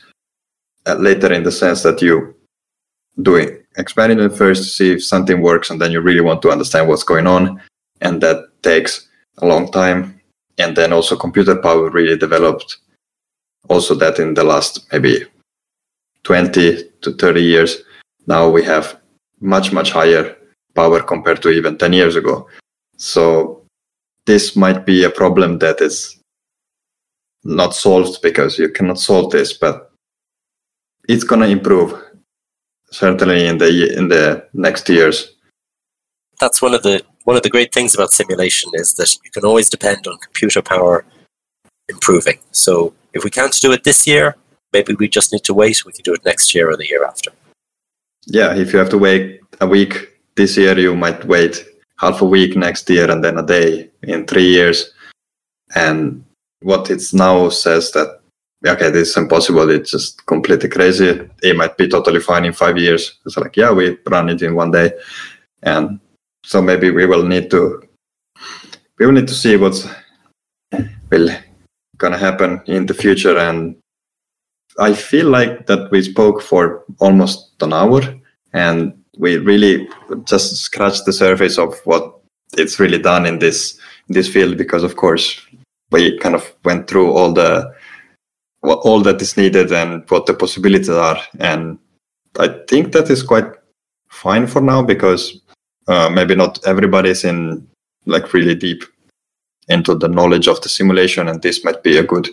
Speaker 1: uh, later in the sense that you doing experiment first, to see if something works, and then you really want to understand what's going on, and that takes a long time. And then also computer power really developed. Also, that in the last maybe 20 to 30 years, now we have much much higher power compared to even 10 years ago. So this might be a problem that is not solved because you cannot solve this, but it's gonna improve certainly in the in the next years.
Speaker 2: That's one of the one of the great things about simulation is that you can always depend on computer power improving. So if we can't do it this year, maybe we just need to wait. We can do it next year or the year after.
Speaker 1: Yeah, if you have to wait a week this year, you might wait half a week next year and then a day in three years. And what it now says that okay, this is impossible. It's just completely crazy. It might be totally fine in five years. It's like, yeah, we run it in one day. And so maybe we will need to we will need to see what's will gonna happen in the future. And I feel like that we spoke for almost an hour and we really just scratched the surface of what it's really done in this in this field because of course we kind of went through all the all that is needed and what the possibilities are. And I think that is quite fine for now because uh, maybe not everybody is in like really deep into the knowledge of the simulation, and this might be a good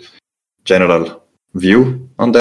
Speaker 1: general view on that.